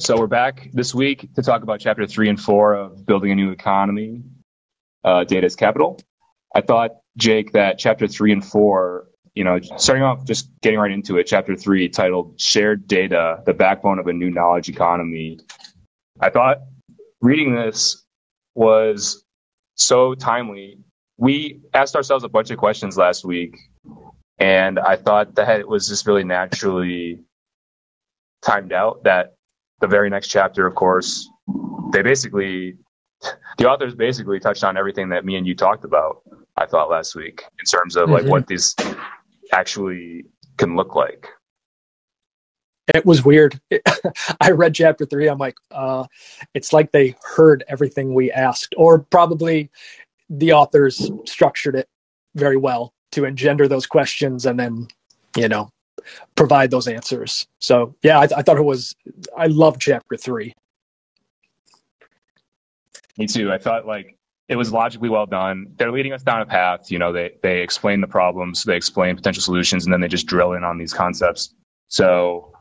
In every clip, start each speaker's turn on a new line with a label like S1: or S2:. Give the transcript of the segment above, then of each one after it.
S1: so we're back this week to talk about chapter three and four of Building a New Economy, uh, Data as Capital. I thought, Jake, that chapter three and four, you know, starting off just getting right into it, chapter three titled Shared Data, the Backbone of a New Knowledge Economy. I thought reading this was so timely. We asked ourselves a bunch of questions last week, and I thought that it was just really naturally timed out that the very next chapter, of course, they basically, the authors basically touched on everything that me and you talked about, I thought last week, in terms of like mm-hmm. what these actually can look like.
S2: It was weird. I read chapter three. I'm like, uh, it's like they heard everything we asked, or probably the authors structured it very well to engender those questions and then, you know, provide those answers. So yeah, I, I thought it was. I love chapter three.
S1: Me too. I thought like it was logically well done. They're leading us down a path. You know, they they explain the problems, they explain potential solutions, and then they just drill in on these concepts. So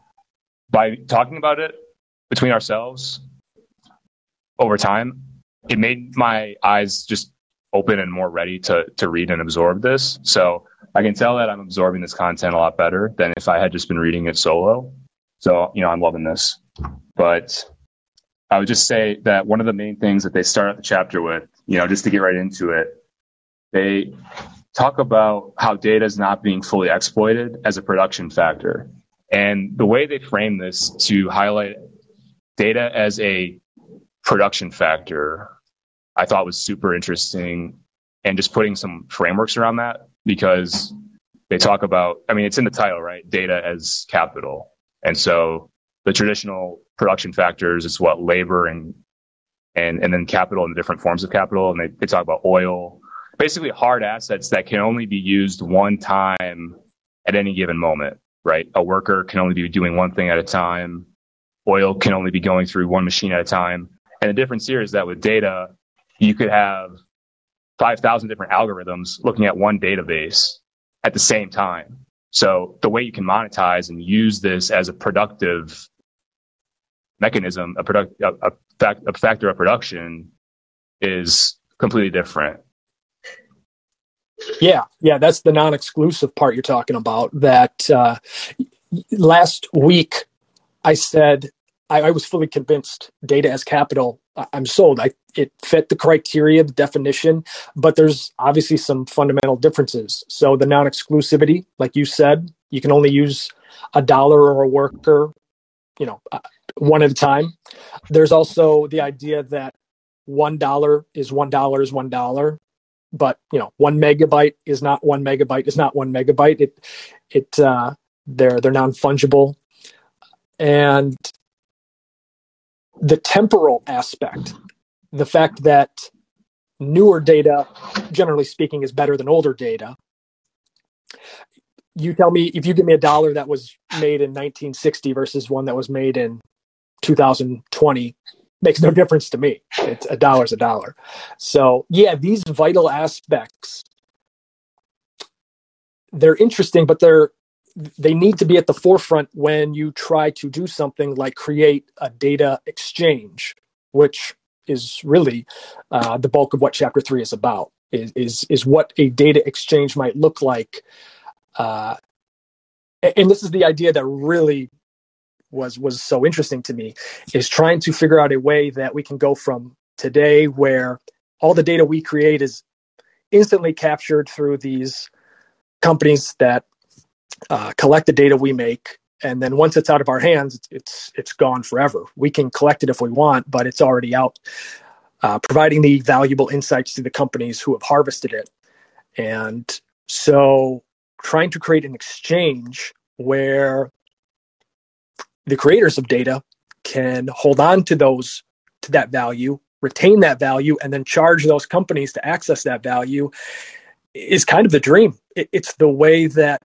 S1: by talking about it between ourselves over time, it made my eyes just open and more ready to to read and absorb this. So I can tell that I'm absorbing this content a lot better than if I had just been reading it solo. So, you know, I'm loving this. But I would just say that one of the main things that they start out the chapter with, you know, just to get right into it, they talk about how data is not being fully exploited as a production factor. And the way they frame this to highlight data as a production factor, I thought was super interesting. And just putting some frameworks around that because they talk about, I mean, it's in the title, right? Data as capital. And so the traditional production factors is what labor and, and, and then capital and the different forms of capital. And they, they talk about oil, basically hard assets that can only be used one time at any given moment, right? A worker can only be doing one thing at a time. Oil can only be going through one machine at a time. And the difference here is that with data, you could have 5,000 different algorithms looking at one database at the same time. So the way you can monetize and use this as a productive mechanism, a product, a, a, fact, a factor of production is completely different.
S2: Yeah, yeah, that's the non-exclusive part you're talking about. That uh, last week I said I, I was fully convinced data as capital I'm sold. I it fit the criteria, the definition, but there's obviously some fundamental differences. So the non-exclusivity, like you said, you can only use a dollar or a worker, you know, uh, one at a time. There's also the idea that one dollar is one dollar is one dollar, but you know, one megabyte is not one megabyte is not one megabyte. It it uh, they're they're non fungible, and the temporal aspect, the fact that newer data, generally speaking, is better than older data. You tell me if you give me a dollar that was made in 1960 versus one that was made in 2020 makes no difference to me. It's a dollar's a dollar. So yeah, these vital aspects they're interesting, but they're they need to be at the forefront when you try to do something like create a data exchange, which is really uh, the bulk of what chapter three is about. Is is, is what a data exchange might look like, uh, and this is the idea that really was was so interesting to me is trying to figure out a way that we can go from today where all the data we create is instantly captured through these companies that uh, collect the data we make, and then once it's out of our hands, it's it's, it's gone forever. We can collect it if we want, but it's already out, uh, providing the valuable insights to the companies who have harvested it. And so, trying to create an exchange where the creators of data can hold on to those to that value retain that value and then charge those companies to access that value is kind of the dream it's the way that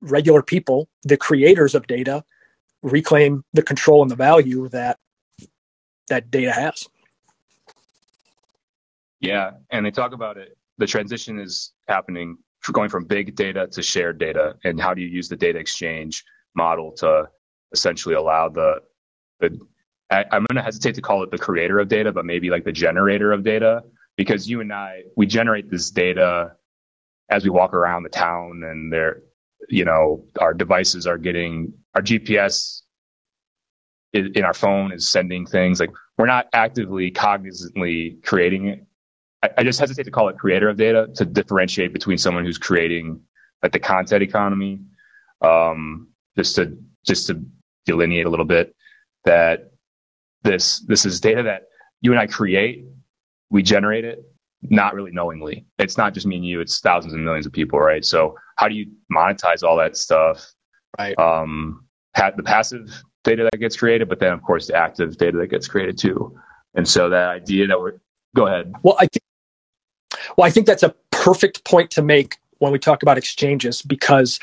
S2: regular people, the creators of data, reclaim the control and the value that that data has.
S1: Yeah, and they talk about it. The transition is happening going from big data to shared data, and how do you use the data exchange model to essentially allow the the I, I'm going to hesitate to call it the creator of data, but maybe like the generator of data, because you and I we generate this data as we walk around the town, and there, you know, our devices are getting our GPS in our phone is sending things like we're not actively cognizantly creating it. I, just hesitate to call it creator of data to differentiate between someone who's creating like the content economy. Um, just to just to delineate a little bit that this this is data that you and I create, we generate it, not really knowingly. It's not just me and you; it's thousands and millions of people, right? So how do you monetize all that stuff?
S2: Right.
S1: Um, the passive data that gets created, but then of course the active data that gets created too. And so that idea that we're go ahead.
S2: Well, I think well, I think that's a perfect point to make when we talk about exchanges because,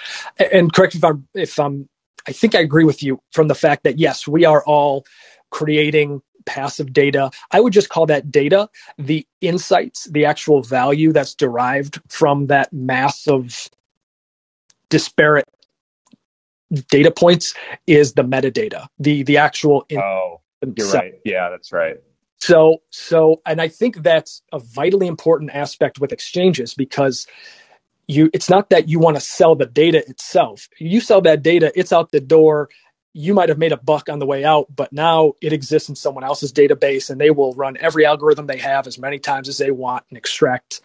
S2: and correct me if I'm if I'm I think I agree with you from the fact that yes, we are all creating passive data. I would just call that data. The insights, the actual value that's derived from that mass of disparate data points is the metadata, the the actual.
S1: In- oh, you're right. Yeah, that's right.
S2: So so, and I think that's a vitally important aspect with exchanges because you it's not that you want to sell the data itself you sell that data it's out the door you might have made a buck on the way out but now it exists in someone else's database and they will run every algorithm they have as many times as they want and extract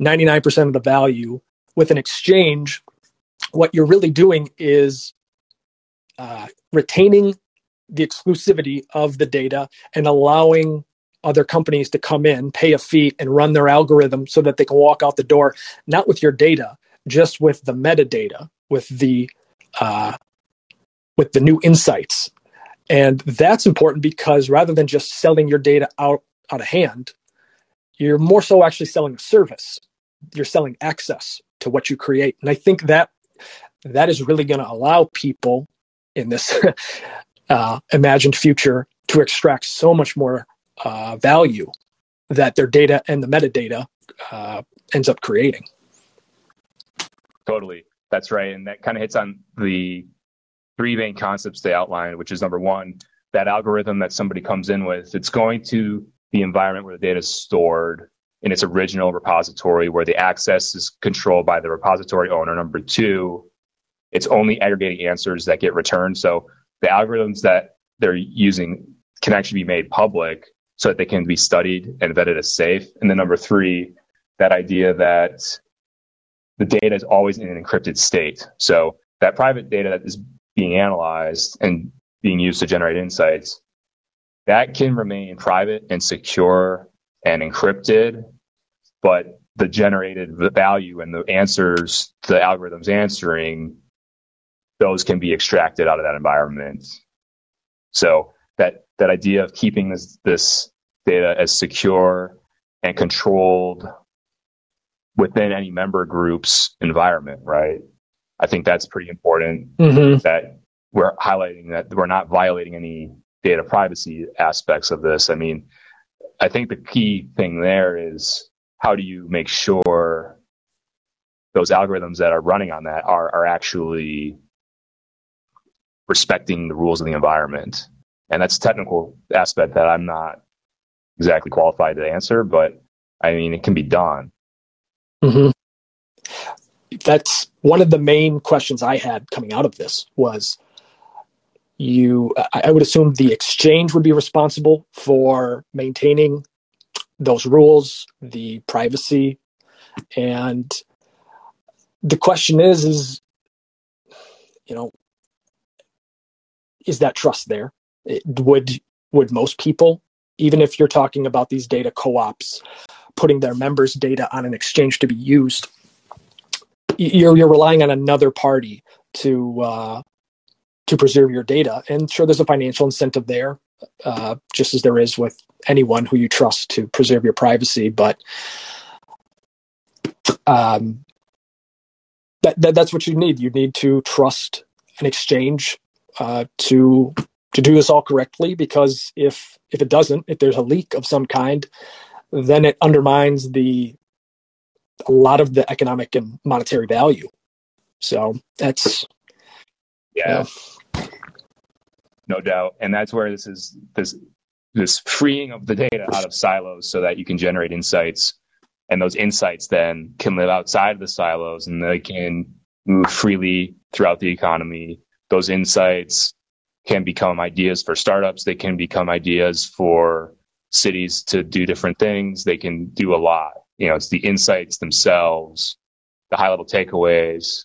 S2: 99% of the value. With an exchange what you're really doing is uh, retaining the exclusivity of the data and allowing other companies to come in, pay a fee, and run their algorithm so that they can walk out the door, not with your data, just with the metadata, with the uh, with the new insights. And that's important because rather than just selling your data out out of hand, you're more so actually selling a service. You're selling access to what you create. And I think that that is really going to allow people in this uh, imagined future to extract so much more uh, value that their data and the metadata uh, ends up creating.
S1: Totally. That's right. And that kind of hits on the three main concepts they outlined, which is number one, that algorithm that somebody comes in with, it's going to the environment where the data is stored in its original repository where the access is controlled by the repository owner. Number two, it's only aggregating answers that get returned. So the algorithms that they're using can actually be made public so that they can be studied and vetted as safe. And then number three, that idea that the data is always in an encrypted state. So that private data that is being analyzed and being used to generate insights, that can remain private and secure and encrypted, but the generated value and the answers the algorithms answering, those can be extracted out of that environment. So that that idea of keeping this this data as secure and controlled within any member group's environment, right? I think that's pretty important mm-hmm. that we're highlighting that we're not violating any data privacy aspects of this. I mean, I think the key thing there is how do you make sure those algorithms that are running on that are, are actually respecting the rules of the environment and that's a technical aspect that I'm not exactly qualified to answer, but I mean, it can be done.
S2: Mm-hmm. That's one of the main questions I had coming out of this was you, I would assume the exchange would be responsible for maintaining those rules, the privacy, and the question is, is, you know, is that trust there? It, would would most people even if you're talking about these data co-ops putting their members data on an exchange to be used you're you're relying on another party to uh, to preserve your data. And sure there's a financial incentive there uh, just as there is with anyone who you trust to preserve your privacy but um, that, that that's what you need. You need to trust an exchange uh, to to do this all correctly because if if it doesn't, if there's a leak of some kind, then it undermines the a lot of the economic and monetary value. So that's
S1: yeah. no doubt. And that's where this is this this freeing of the data out of silos so that you can generate insights and those insights then can live outside of the silos and they can move freely throughout the economy. Those insights can become ideas for startups. They can become ideas for cities to do different things. They can do a lot. You know, it's the insights themselves, the high level takeaways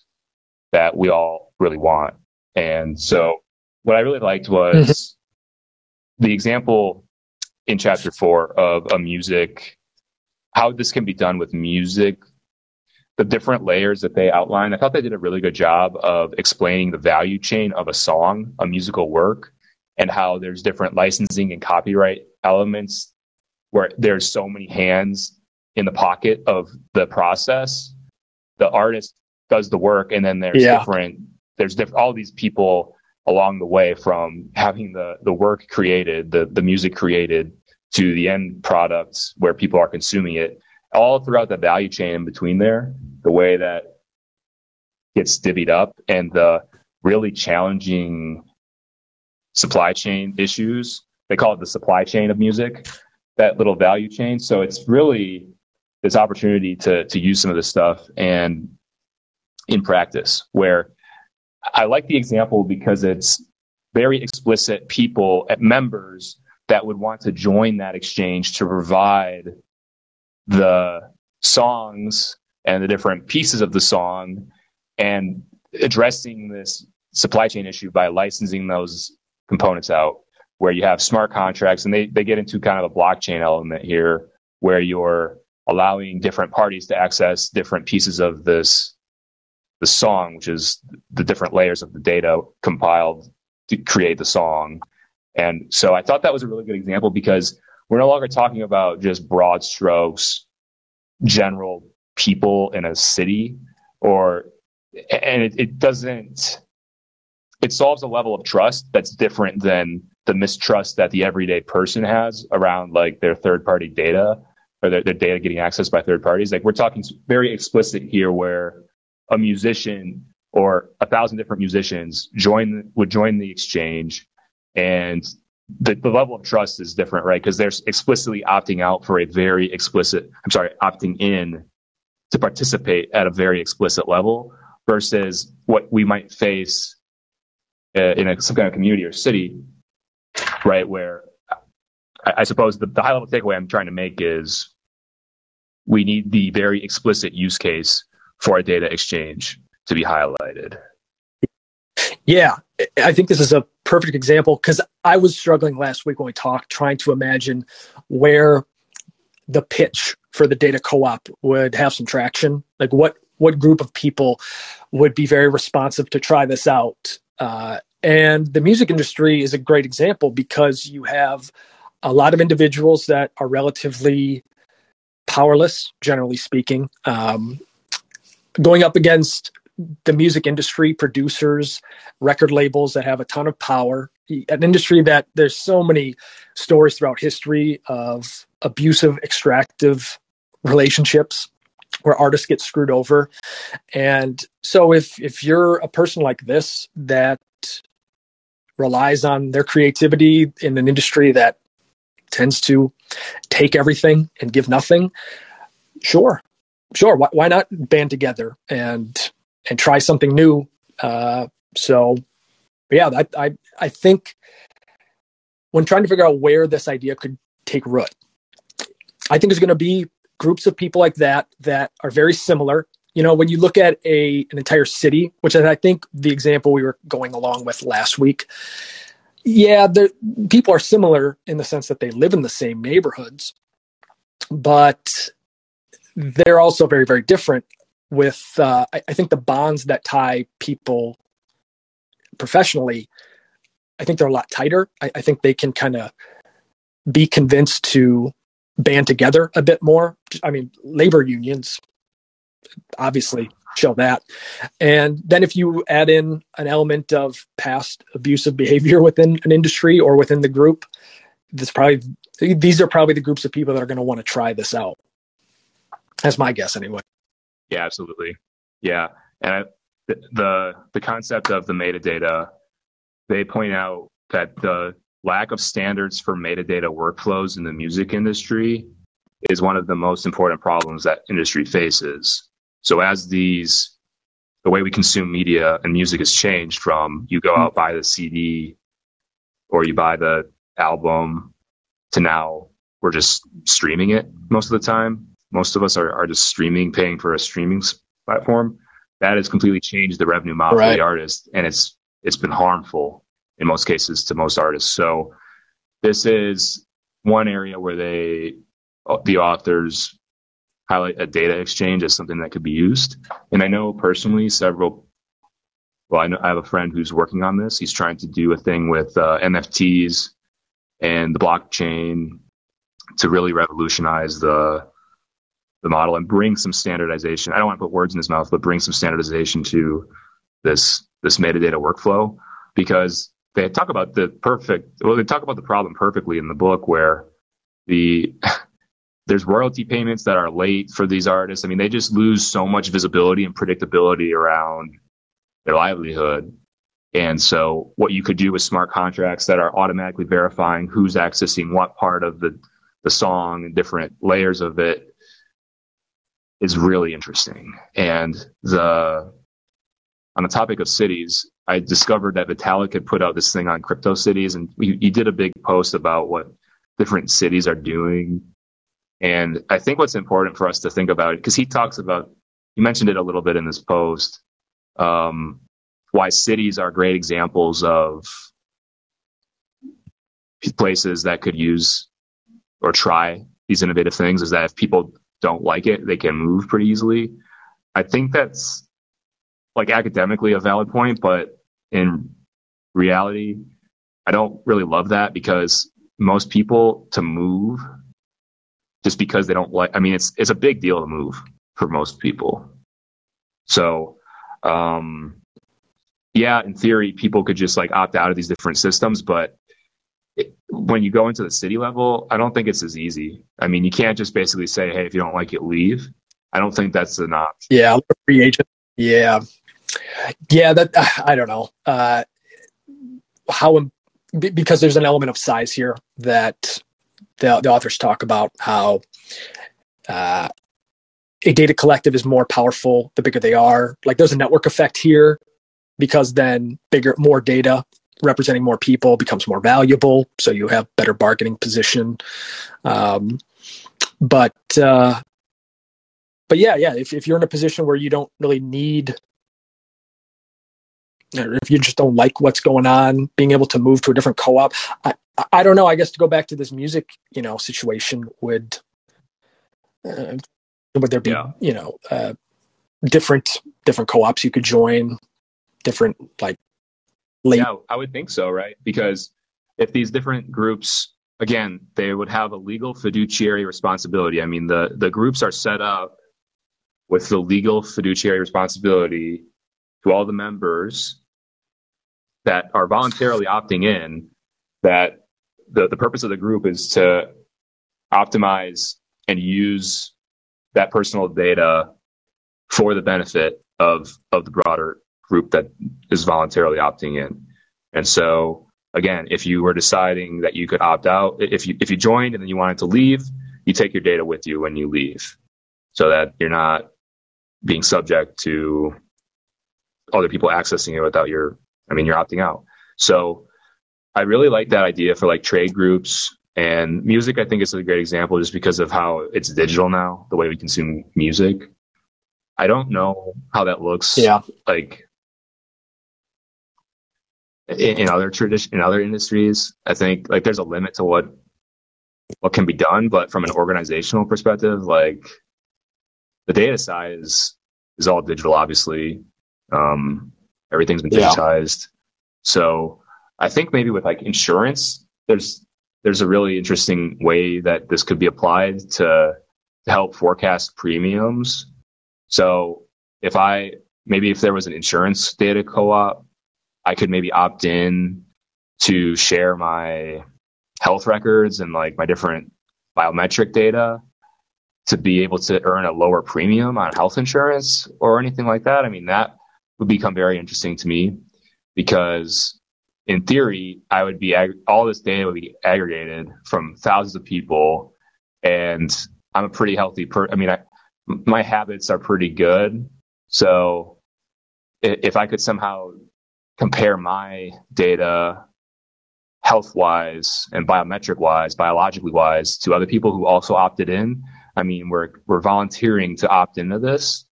S1: that we all really want. And so what I really liked was mm-hmm. the example in chapter four of a music, how this can be done with music, the different layers that they outline. I thought they did a really good job of explaining the value chain of a song, a musical work, and how there's different licensing and copyright elements where there's so many hands in the pocket of the process. The artist does the work and then there's yeah. different there's different all these people along the way from having the the work created, the the music created to the end products where people are consuming it, all throughout the value chain in between there, the way that gets divvied up and the really challenging supply chain issues. They call it the supply chain of music, that little value chain. So it's really this opportunity to to use some of this stuff and in practice where I like the example because it's very explicit people at members that would want to join that exchange to provide the songs and the different pieces of the song and addressing this supply chain issue by licensing those components out where you have smart contracts and they, they get into kind of a blockchain element here where you're allowing different parties to access different pieces of this the song, which is the different layers of the data compiled to create the song. And so I thought that was a really good example because we're no longer talking about just broad strokes, general people in a city, or, and it, it doesn't, it solves a level of trust that's different than the mistrust that the everyday person has around like their third party data or their, their data getting accessed by third parties. Like we're talking very explicit here where a musician or a thousand different musicians join would join the exchange and the, the level of trust is different right because they're explicitly opting out for a very explicit i'm sorry opting in to participate at a very explicit level versus what we might face uh, in a, some kind of community or city right where I, I suppose the, the high level takeaway i'm trying to make is we need the very explicit use case for a data exchange to be highlighted.
S2: Yeah, I think this is a perfect example because I was struggling last week when we talked, trying to imagine where the pitch for the data co-op would have some traction. Like what what group of people would be very responsive to try this out? Uh, and the music industry is a great example because you have a lot of individuals that are relatively powerless, generally speaking. Um, going up against the music industry, producers, record labels that have a ton of power, an industry that there's so many stories throughout history of abusive, extractive relationships where artists get screwed over. And so if if you're a person like this that relies on their creativity in an industry that tends to take everything and give nothing, sure, sure, why, why not band together and and try something new? Uh, so, yeah, I, I I think when trying to figure out where this idea could take root, I think there's going to be groups of people like that that are very similar. You know, when you look at a an entire city, which I think the example we were going along with last week, yeah, people are similar in the sense that they live in the same neighborhoods, but they're also very very different with uh, I, I, think the bonds that tie people professionally i think they're a lot tighter. I, I think they can kind of be convinced to band together a bit more. I mean labor unions obviously show that and then if you add in an element of past abusive behavior within an industry or within the group this probably these are probably the groups of people that are going to want to try this out that's my guess, anyway.
S1: Yeah, absolutely. Yeah, and I, the the concept of the metadata, they point out that the lack of standards for metadata workflows in the music industry is one of the most important problems that industry faces. So as these, the way we consume media and music has changed from you go out buy the CD or you buy the album to now we're just streaming it most of the time. Most of us are, are just streaming, paying for a streaming platform. That has completely changed the revenue model right. for the artist, and it's it's been harmful in most cases to most artists. So this is one area where they the authors highlight a data exchange as something that could be used. And I know personally several. Well, I know I have a friend who's working on this. He's trying to do a thing with uh, NFTs and the blockchain to really revolutionize the the model and bring some standardization. I don't want to put words in his mouth, but bring some standardization to this this metadata workflow because they talk about the perfect well they talk about the problem perfectly in the book where the there's royalty payments that are late for these artists. I mean, they just lose so much visibility and predictability around their livelihood. And so what you could do with smart contracts that are automatically verifying who's accessing what part of the, the song and different layers of it is really interesting. And the, on the topic of cities, I discovered that Vitalik had put out this thing on crypto cities and he, he did a big post about what different cities are doing. And I think what's important for us to think about, because he talks about, you mentioned it a little bit in this post, um, why cities are great examples of places that could use or try these innovative things is that if people don't like it, they can move pretty easily. I think that's like academically a valid point, but in reality, I don't really love that because most people to move just because they don't like, I mean, it's, it's a big deal to move for most people. So, um, yeah, in theory, people could just like opt out of these different systems, but it, when you go into the city level, I don't think it's as easy. I mean, you can't just basically say, "Hey, if you don't like it, leave." I don't think that's an option.
S2: Yeah, free agent. Yeah, yeah. That I don't know uh, how because there's an element of size here that the, the authors talk about how uh, a data collective is more powerful the bigger they are. Like there's a network effect here because then bigger, more data representing more people becomes more valuable. So you have better bargaining position. Um, but uh, but yeah, yeah. If if you're in a position where you don't really need, or if you just don't like what's going on, being able to move to a different co-op, I I don't know. I guess to go back to this music, you know, situation would uh, would there be yeah. you know uh, different different co-ops you could join different like
S1: late- yeah i would think so right because if these different groups again they would have a legal fiduciary responsibility i mean the the groups are set up with the legal fiduciary responsibility to all the members that are voluntarily opting in that the, the purpose of the group is to optimize and use that personal data for the benefit of of the broader group that is voluntarily opting in. And so again, if you were deciding that you could opt out, if you if you joined and then you wanted to leave, you take your data with you when you leave, so that you're not being subject to other people accessing it without your. I mean, you're opting out. So I really like that idea for like trade groups and music. I think is a great example just because of how it's digital now, the way we consume music. I don't know how that looks.
S2: Yeah.
S1: Like in, in other tradition in other industries, I think like there's a limit to what what can be done, but from an organizational perspective, like the data side is is all digital, obviously. Um, everything's been digitized. Yeah. So I think maybe with like insurance, there's there's a really interesting way that this could be applied to, to help forecast premiums. So if I maybe if there was an insurance data co-op I could maybe opt in to share my health records and like my different biometric data to be able to earn a lower premium on health insurance or anything like that. I mean, that would become very interesting to me because in theory, I would be ag- all this data would be aggregated from thousands of people, and I'm a pretty healthy person. I mean, I, my habits are pretty good, so if I could somehow compare my data health wise and biometric wise, biologically wise to other people who also opted in, I mean, we're we're volunteering to opt into this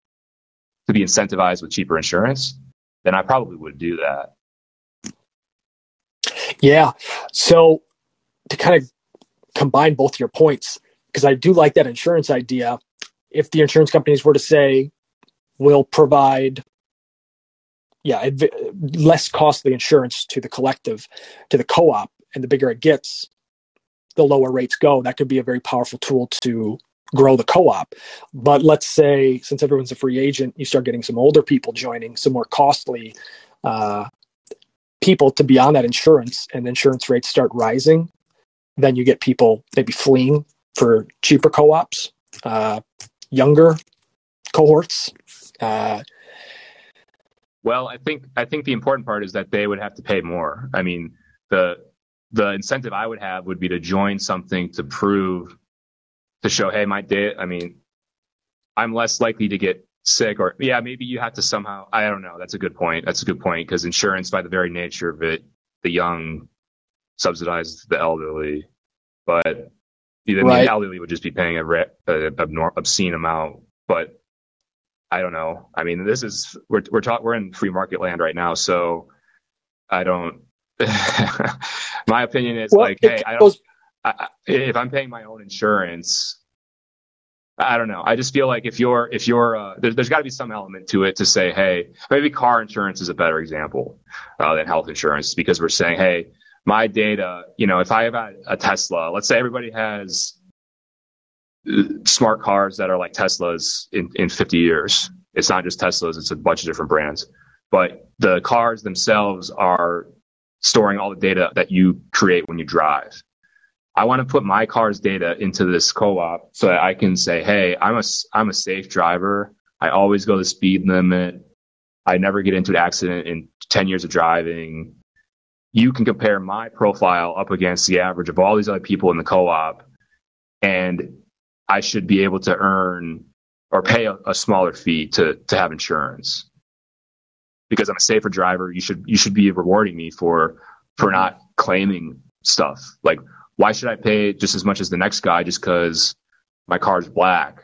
S1: to be incentivized with cheaper insurance, then I probably would do that.
S2: Yeah. So to kind of combine both your points, because I do like that insurance idea. If the insurance companies were to say, we'll provide, yeah, less costly insurance to the collective, to the co op, and the bigger it gets, the lower rates go. That could be a very powerful tool to grow the co-op but let's say since everyone's a free agent you start getting some older people joining some more costly uh, people to be on that insurance and insurance rates start rising, then you get people maybe fleeing for cheaper co-ops, uh, younger cohorts. Uh,
S1: well, I think I think the important part is that they would have to pay more. I mean, the the incentive I would have would be to join something to prove to show, hey, my data. I mean, I'm less likely to get sick or yeah maybe you have to somehow i don't know. That's a good point. That's a good point because insurance by the very nature of it the young subsidizes the elderly. But the right. elderly would just be paying a, re- a, a obscene amount. But i don't know. I mean this is we're we're talk, we're in free market land right now so i don't my opinion is well, like hey i don't I, if i'm paying my own insurance I don't know. I just feel like if you're if you're uh, there, has got to be some element to it to say, hey, maybe car insurance is a better example uh, than health insurance because we're saying, hey, my data, you know, if I have a, Tesla, let's say everybody has uh, smart cars that are like Teslas in, in 50 years. It's not just Teslas; it's a bunch of different brands. But the cars themselves are storing all the data that you create when you drive. I want to put my car's data into this co-op so that I can say, Hey, I'm a, I'm a safe driver. I always go the speed limit. I never get into an accident in 10 years of driving. You can compare my profile up against the average of all these other people in the co-op and I should be able to earn or pay a, a smaller fee to, to have insurance because I'm a safer driver. You should, you should be rewarding me for, for not claiming stuff like why should I pay just as much as the next guy just because my car's black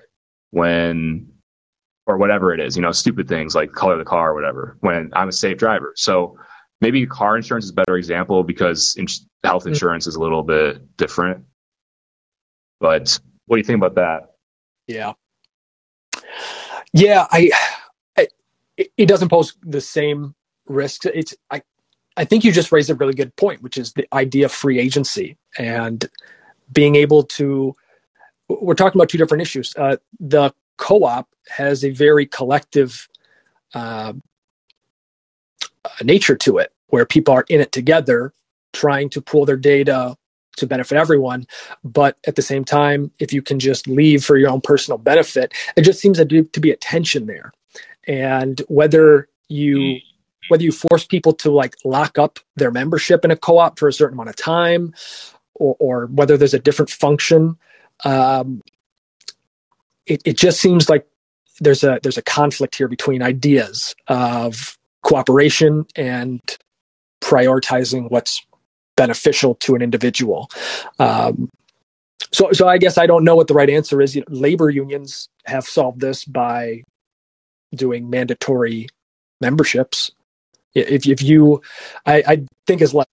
S1: when, or whatever it is, you know, stupid things like color of the car or whatever when I'm a safe driver. So maybe car insurance is a better example because health insurance is a little bit different. But what do you think about that?
S2: Yeah. Yeah, I, I it doesn't pose the same risks. It's I I think you just raised a really good point, which is the idea of free agency and being able to. We're talking about two different issues. Uh, the co-op has a very collective uh, nature to it, where people are in it together, trying to pool their data to benefit everyone. But at the same time, if you can just leave for your own personal benefit, it just seems to be a tension there. And whether you whether you force people to like lock up their membership in a co-op for a certain amount of time or, or whether there's a different function um, it, it just seems like there's a there's a conflict here between ideas of cooperation and prioritizing what's beneficial to an individual. Um, so so i guess i don't know what the right answer is. Labor unions have solved this by doing mandatory memberships if if you, I, I think is like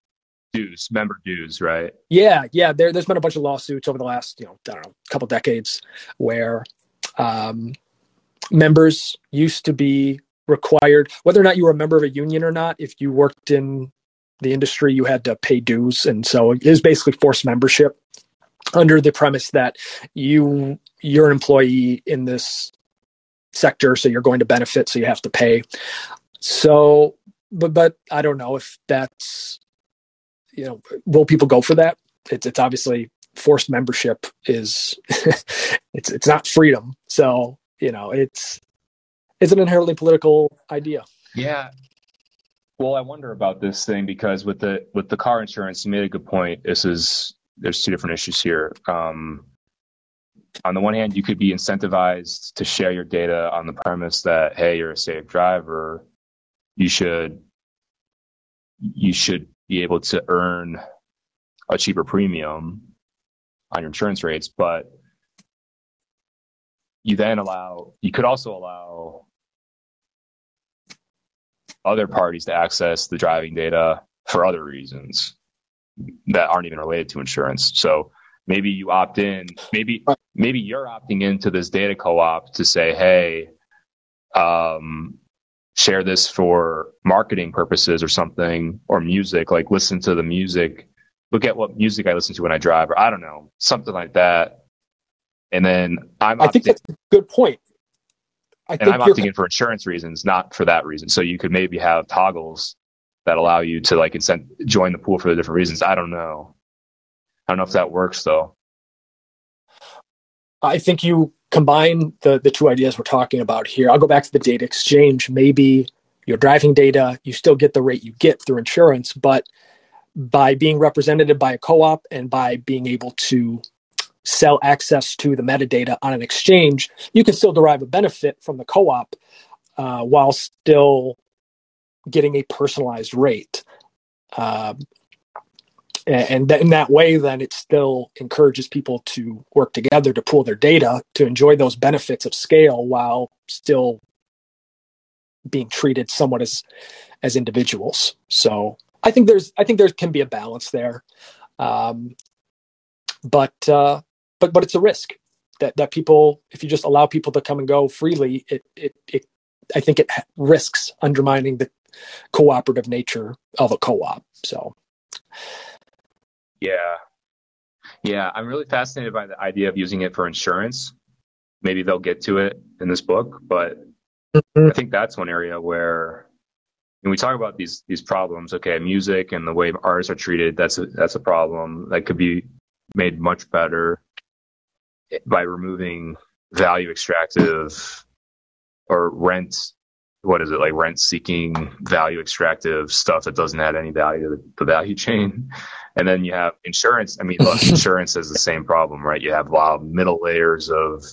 S1: dues, member dues, right?
S2: Yeah, yeah. There, there's been a bunch of lawsuits over the last, you know, I don't know, couple decades where um, members used to be required, whether or not you were a member of a union or not. If you worked in the industry, you had to pay dues, and so it was basically forced membership under the premise that you you're an employee in this sector, so you're going to benefit, so you have to pay. So but but I don't know if that's you know will people go for that? It's it's obviously forced membership is it's it's not freedom. So you know it's it's an inherently political idea.
S1: Yeah. Well, I wonder about this thing because with the with the car insurance, you made a good point. This is there's two different issues here. Um, on the one hand, you could be incentivized to share your data on the premise that hey, you're a safe driver. You should you should be able to earn a cheaper premium on your insurance rates, but you then allow you could also allow other parties to access the driving data for other reasons that aren't even related to insurance. So maybe you opt in, maybe maybe you're opting into this data co-op to say, hey, um, share this for marketing purposes or something, or music, like listen to the music, look at what music I listen to when I drive, or I don't know, something like that. And then I'm
S2: I think that's a good point.
S1: I and I'm opting in for insurance reasons, not for that reason. So you could maybe have toggles that allow you to like incent, join the pool for the different reasons. I don't know. I don't know if that works though.
S2: I think you combine the the two ideas we're talking about here. I'll go back to the data exchange. Maybe you're driving data, you still get the rate you get through insurance, but by being represented by a co-op and by being able to sell access to the metadata on an exchange, you can still derive a benefit from the co-op uh, while still getting a personalized rate. Uh, and in that way, then it still encourages people to work together to pool their data to enjoy those benefits of scale while still being treated somewhat as as individuals. So I think there's I think there can be a balance there, um, but uh, but but it's a risk that that people if you just allow people to come and go freely it it, it i think it risks undermining the cooperative nature of a co-op so
S1: yeah yeah i'm really fascinated by the idea of using it for insurance maybe they'll get to it in this book but mm-hmm. i think that's one area where when we talk about these these problems okay music and the way artists are treated that's a that's a problem that could be made much better by removing value extractive or rent what is it like rent seeking value extractive stuff that doesn't add any value to the, the value chain. And then you have insurance. I mean look, insurance has the same problem right? You have a lot of middle layers of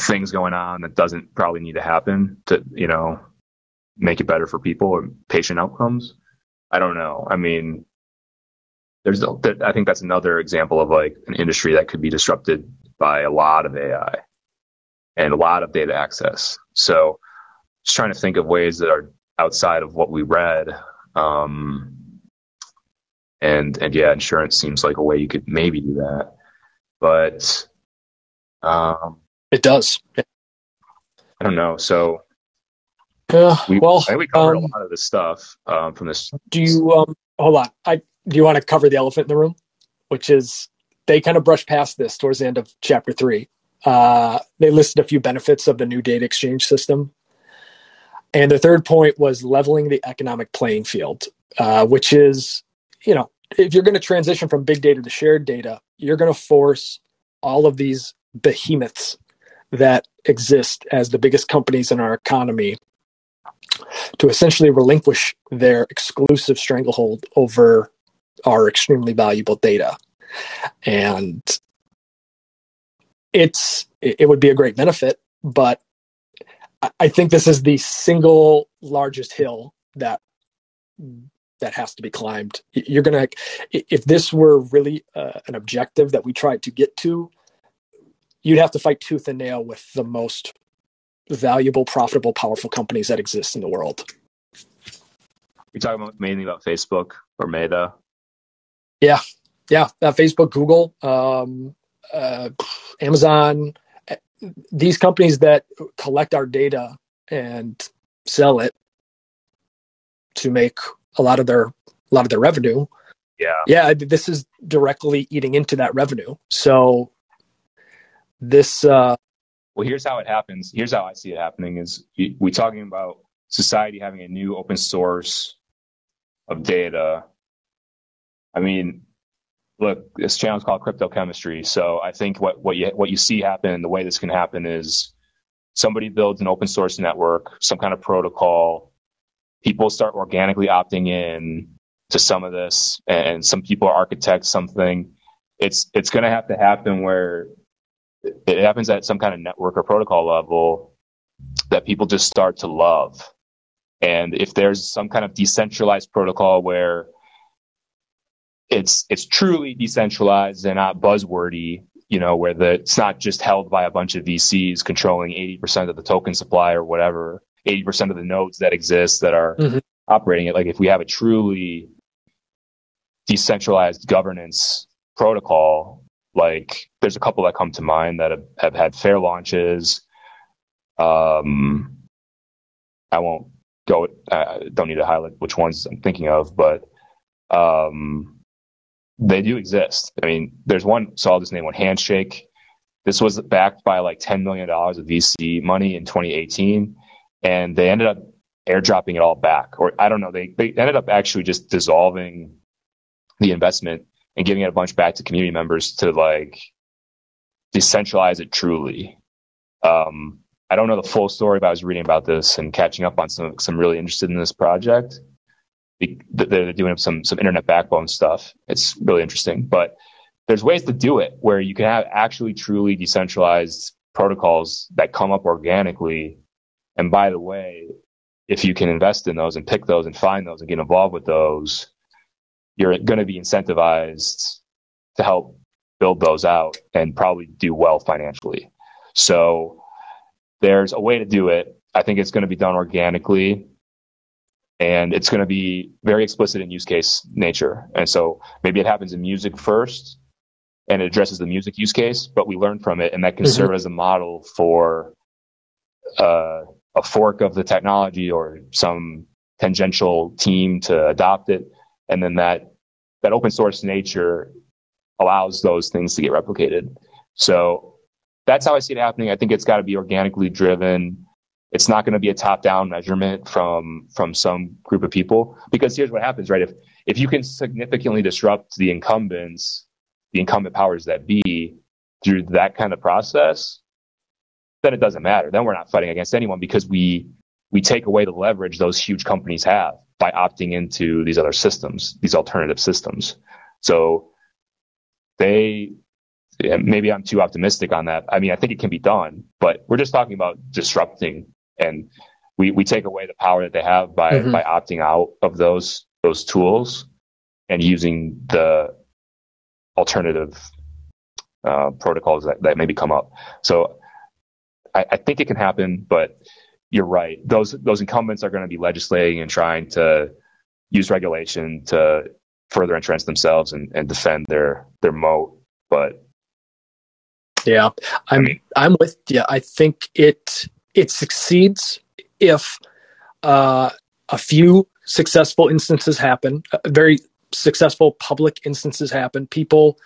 S1: things going on that doesn't probably need to happen to you know make it better for people or patient outcomes. I don't know. I mean there's I think that's another example of like an industry that could be disrupted by a lot of AI and a lot of data access. So just trying to think of ways that are outside of what we read. Um, and and yeah, insurance seems like a way you could maybe do that, but um,
S2: it does.
S1: I don't know. So
S2: uh, we,
S1: well, we covered um, a lot of this stuff um, from this.
S2: Do you um, hold on? I do you want to cover the elephant in the room, which is they kind of brush past this towards the end of chapter three. Uh, they listed a few benefits of the new data exchange system. And the third point was leveling the economic playing field, uh, which is, you know, if you're going to transition from big data to shared data, you're going to force all of these behemoths that exist as the biggest companies in our economy to essentially relinquish their exclusive stranglehold over our extremely valuable data. And it's it would be a great benefit, but I think this is the single largest hill that that has to be climbed. You're gonna if this were really uh, an objective that we tried to get to, you'd have to fight tooth and nail with the most valuable, profitable, powerful companies that exist in the world.
S1: We talking about mainly about Facebook or Meta.
S2: Yeah, yeah. Uh, Facebook, Google, um, uh, Amazon, these companies that collect our data and sell it to make a lot of their a lot of their revenue.
S1: Yeah,
S2: yeah. This is directly eating into that revenue. So this. Uh,
S1: well, here's how it happens. Here's how I see it happening: is we're talking about society having a new open source of data I mean, look, this channel is called crypto chemistry. So I think what, what you, what you see happen, the way this can happen is somebody builds an open source network, some kind of protocol, people start organically opting in to some of this, and some people architect something, it's it's going to have to happen where it happens at some kind of network or protocol level that people just start to love. And if there's some kind of decentralized protocol where it's it's truly decentralized and not buzzwordy, you know, where the it's not just held by a bunch of VCs controlling 80% of the token supply or whatever, 80% of the nodes that exist that are mm-hmm. operating it. Like if we have a truly decentralized governance protocol, like there's a couple that come to mind that have, have had fair launches. Um, I won't go. Uh, don't need to highlight which ones I'm thinking of, but um, they do exist. I mean, there's one. So I'll just name one. Handshake. This was backed by like 10 million dollars of VC money in 2018, and they ended up airdropping it all back. Or I don't know. They they ended up actually just dissolving the investment and giving it a bunch back to community members to like decentralize it truly. Um, I don't know the full story, but I was reading about this and catching up on some some really interested in this project. They're doing some some internet backbone stuff. It's really interesting, but there's ways to do it where you can have actually truly decentralized protocols that come up organically. And by the way, if you can invest in those and pick those and find those and get involved with those, you're going to be incentivized to help build those out and probably do well financially. So there's a way to do it. I think it's going to be done organically and it's going to be very explicit in use case nature. And so maybe it happens in music first and it addresses the music use case, but we learn from it and that can mm-hmm. serve as a model for uh, a fork of the technology or some tangential team to adopt it. And then that that open source nature allows those things to get replicated. So that's how I see it happening. I think it's got to be organically driven. It's not going to be a top down measurement from, from some group of people because here's what happens, right? If, if you can significantly disrupt the incumbents, the incumbent powers that be through that kind of process, then it doesn't matter. Then we're not fighting against anyone because we, we take away the leverage those huge companies have by opting into these other systems, these alternative systems. So they, maybe I'm too optimistic on that. I mean, I think it can be done, but we're just talking about disrupting and we, we take away the power that they have by, mm-hmm. by opting out of those, those tools and using the alternative uh, protocols that, that maybe come up. So I, I think it can happen, but you're right. Those those incumbents are going to be legislating and trying to use regulation to further entrench themselves and, and defend their their moat. But
S2: yeah, I'm I mean, I'm with you. I think it it succeeds if uh, a few successful instances happen, uh, very successful public instances happen. People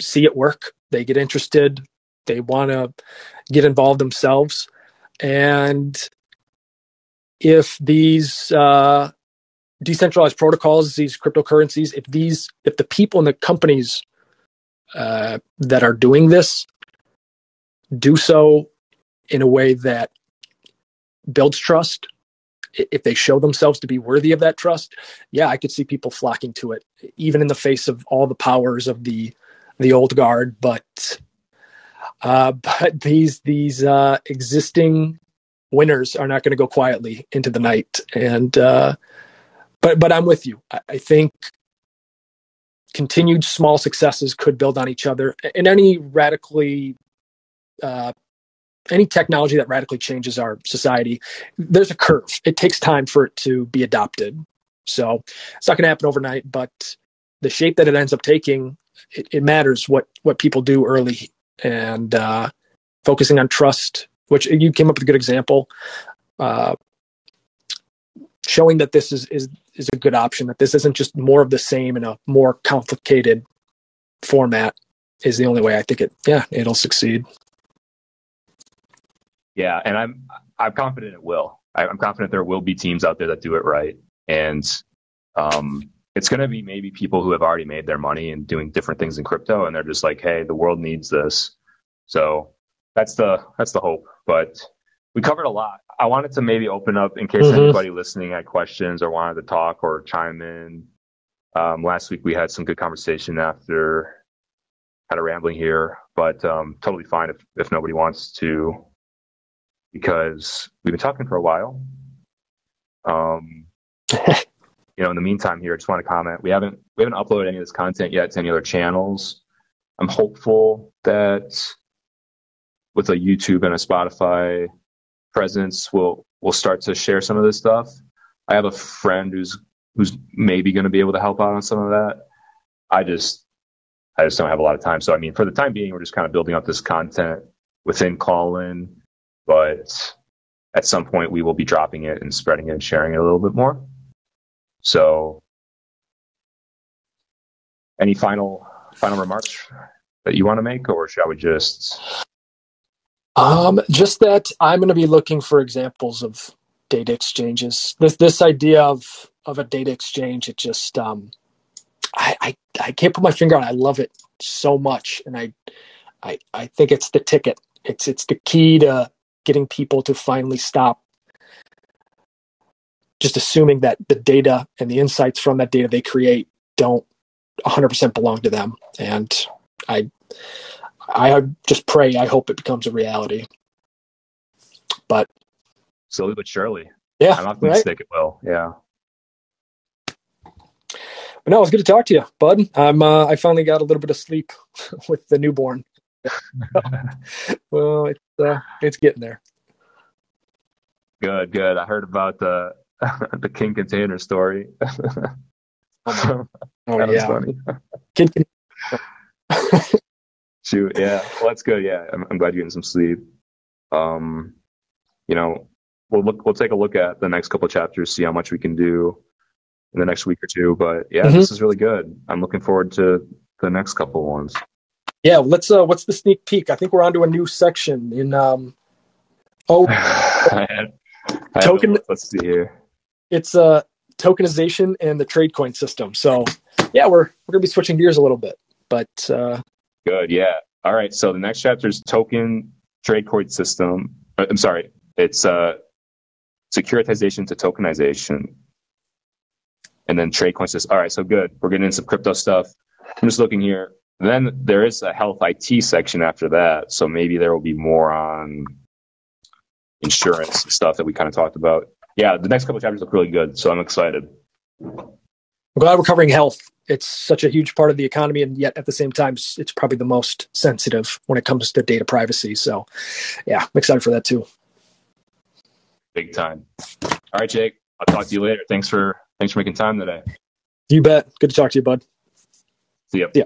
S2: see it work, they get interested, they want to get involved themselves, and if these uh, decentralized protocols, these cryptocurrencies, if these, if the people and the companies uh, that are doing this do so in a way that builds trust, if they show themselves to be worthy of that trust, yeah, I could see people flocking to it, even in the face of all the powers of the the old guard. But uh, but these these uh, existing winners are not going to go quietly into the night. And uh, but but I'm with you. I, I, think continued small successes could build on each other. And any radically uh, any technology that radically changes our society, there's a curve. It takes time for it to be adopted. So it's not going to happen overnight, but the shape that it ends up taking, it, it matters what what people do early and uh, focusing on trust which you came up with a good example, uh, showing that this is is is a good option. That this isn't just more of the same in a more complicated format is the only way I think it. Yeah, it'll succeed.
S1: Yeah, and I'm I'm confident it will. I'm confident there will be teams out there that do it right, and um, it's going to be maybe people who have already made their money and doing different things in crypto, and they're just like, hey, the world needs this, so that's the that's the hope. But we covered a lot. I wanted to maybe open up in case mm-hmm. anybody listening had questions or wanted to talk or chime in. Um, last week we had some good conversation after kind of rambling here, but um, totally fine if, if nobody wants to, because we've been talking for a while. Um, you know, in the meantime, here, I just want to comment. We haven't we haven't uploaded any of this content yet to any other channels. I'm hopeful that with a YouTube and a Spotify presence, we'll we'll start to share some of this stuff. I have a friend who's who's maybe going to be able to help out on some of that. I just I just don't have a lot of time. So I mean, for the time being, we're just kind of building up this content within Callin, but at some point we will be dropping it and spreading it and sharing it a little bit more. So, any final final remarks that you want to make, or shall we just?
S2: Um, just that I'm going to be looking for examples of data exchanges. This this idea of of a data exchange, it just um, I, I I can't put my finger on. it. I love it so much, and I I I think it's the ticket. It's it's the key to getting people to finally stop just assuming that the data and the insights from that data they create don't 100% belong to them. And I I just pray. I hope it becomes a reality. But
S1: slowly but surely,
S2: yeah,
S1: I'm optimistic right? it will. Yeah.
S2: But no, it's good to talk to you, bud. I'm. Uh, I finally got a little bit of sleep with the newborn. well, it's uh, it's getting there.
S1: Good, good. I heard about the the King container story.
S2: oh, oh yeah. funny. King.
S1: Shoot, yeah. Well, that's good. Yeah, I'm, I'm glad you're getting some sleep. Um, you know, we'll look. We'll take a look at the next couple chapters, see how much we can do in the next week or two. But yeah, mm-hmm. this is really good. I'm looking forward to the next couple ones.
S2: Yeah, let's. Uh, what's the sneak peek? I think we're on to a new section in. Um, oh, I had,
S1: I token. Let's see here.
S2: It's uh tokenization and the trade coin system. So yeah, we're we're gonna be switching gears a little bit, but uh,
S1: good. Yeah. All right. So the next chapter is token trade coin system. Uh, I'm sorry. It's uh securitization to tokenization and then trade coins. All right, so good. We're getting into some crypto stuff. I'm just looking here. Then there is a health IT section after that, so maybe there will be more on insurance stuff that we kind of talked about. Yeah, the next couple chapters look really good, so I'm excited.
S2: I'm glad we're covering health. It's such a huge part of the economy, and yet at the same time, it's probably the most sensitive when it comes to data privacy. So, yeah, I'm excited for that too.
S1: Big time. All right, Jake. I'll talk to you later. Thanks for Thanks for making time today.
S2: You bet. Good to talk to you, bud.
S1: See ya.
S2: Yeah.